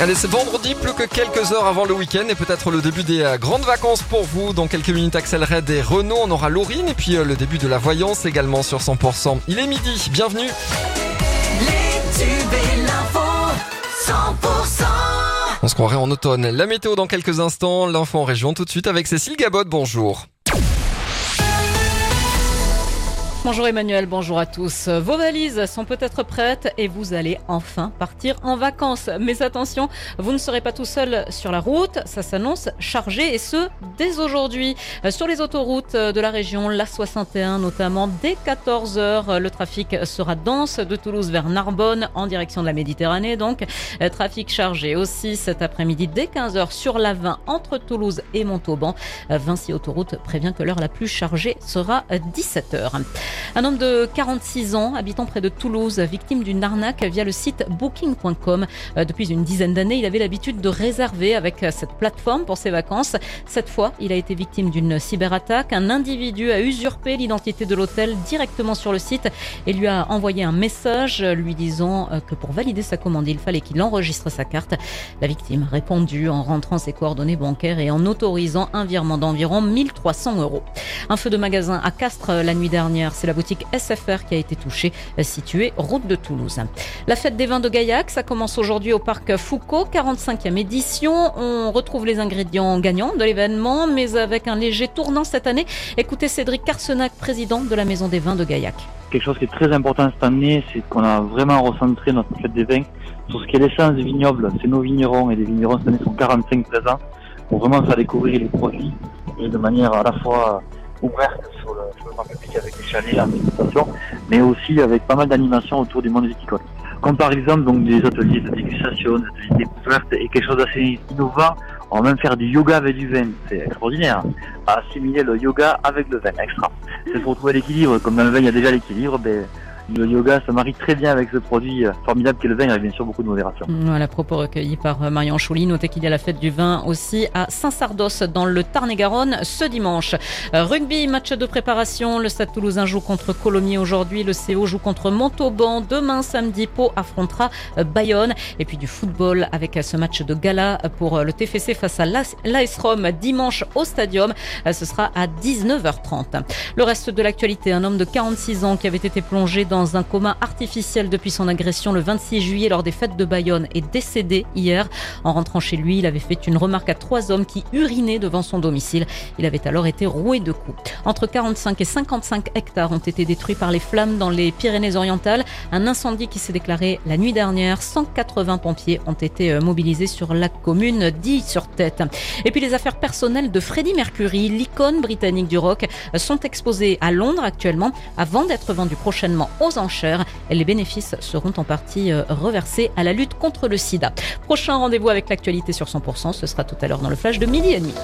Allez, c'est vendredi, plus que quelques heures avant le week-end et peut-être le début des euh, grandes vacances pour vous. Dans quelques minutes, Axel Red et Renault, on aura Laurine et puis euh, le début de la voyance également sur 100%. Il est midi, bienvenue. Et l'info, 100%. On se croirait en automne. La météo dans quelques instants, l'info en région tout de suite avec Cécile Gabot, bonjour. Bonjour Emmanuel, bonjour à tous. Vos valises sont peut-être prêtes et vous allez enfin partir en vacances. Mais attention, vous ne serez pas tout seul sur la route. Ça s'annonce chargé et ce, dès aujourd'hui. Sur les autoroutes de la région, la 61 notamment, dès 14h, le trafic sera dense de Toulouse vers Narbonne en direction de la Méditerranée. Donc, trafic chargé aussi cet après-midi dès 15h sur la 20 entre Toulouse et Montauban. Vinci Autoroute prévient que l'heure la plus chargée sera 17h. Un homme de 46 ans, habitant près de Toulouse, victime d'une arnaque via le site booking.com. Euh, depuis une dizaine d'années, il avait l'habitude de réserver avec euh, cette plateforme pour ses vacances. Cette fois, il a été victime d'une cyberattaque. Un individu a usurpé l'identité de l'hôtel directement sur le site et lui a envoyé un message lui disant euh, que pour valider sa commande, il fallait qu'il enregistre sa carte. La victime répondu en rentrant ses coordonnées bancaires et en autorisant un virement d'environ 1300 euros. Un feu de magasin à Castres la nuit dernière. C'est la boutique SFR qui a été touchée, située route de Toulouse. La fête des vins de Gaillac, ça commence aujourd'hui au parc Foucault, 45e édition. On retrouve les ingrédients gagnants de l'événement, mais avec un léger tournant cette année. Écoutez Cédric Carsenac, président de la Maison des vins de Gaillac. Quelque chose qui est très important cette année, c'est qu'on a vraiment recentré notre fête des vins sur ce qui est l'essence des vignobles. C'est nos vignerons et les vignerons cette année sont 45 présents pour vraiment faire découvrir les produits et de manière à la fois ouverte grand public avec des chalets, mais aussi avec pas mal d'animations autour du monde viticole. Comme par exemple donc des ateliers de dégustation, des ateliers de découverte et quelque chose d'assez innovant, on va même faire du yoga avec du vin, c'est extraordinaire. Assimiler le yoga avec le vin, extra. C'est pour trouver l'équilibre, comme dans le vin il y a déjà l'équilibre, ben, le yoga se marie très bien avec ce produit euh, formidable qu'est le vin, il y a bien sûr beaucoup de modération. Voilà, propos recueillis par euh, Marion Chouli. Notez qu'il y a la fête du vin aussi à Saint-Sardos dans le Tarn-et-Garonne ce dimanche. Euh, rugby, match de préparation. Le Stade Toulousain joue contre Colomiers aujourd'hui. Le CO joue contre Montauban. Demain, samedi, Pau affrontera Bayonne. Et puis du football avec ce match de gala pour le TFC face à l'AS Rome dimanche au Stadium. Ce sera à 19h30. Le reste de l'actualité, un homme de 46 ans qui avait été plongé dans dans un coma artificiel depuis son agression le 26 juillet lors des fêtes de Bayonne est décédé hier. En rentrant chez lui, il avait fait une remarque à trois hommes qui urinaient devant son domicile. Il avait alors été roué de coups. Entre 45 et 55 hectares ont été détruits par les flammes dans les Pyrénées-Orientales. Un incendie qui s'est déclaré la nuit dernière. 180 pompiers ont été euh, mobilisés sur la commune dit sur tête. Et puis les affaires personnelles de Freddie Mercury, l'icône britannique du rock, sont exposées à Londres actuellement avant d'être vendues prochainement enchères. Les bénéfices seront en partie euh, reversés à la lutte contre le sida. Prochain rendez-vous avec l'actualité sur 100%, ce sera tout à l'heure dans le flash de midi et demi.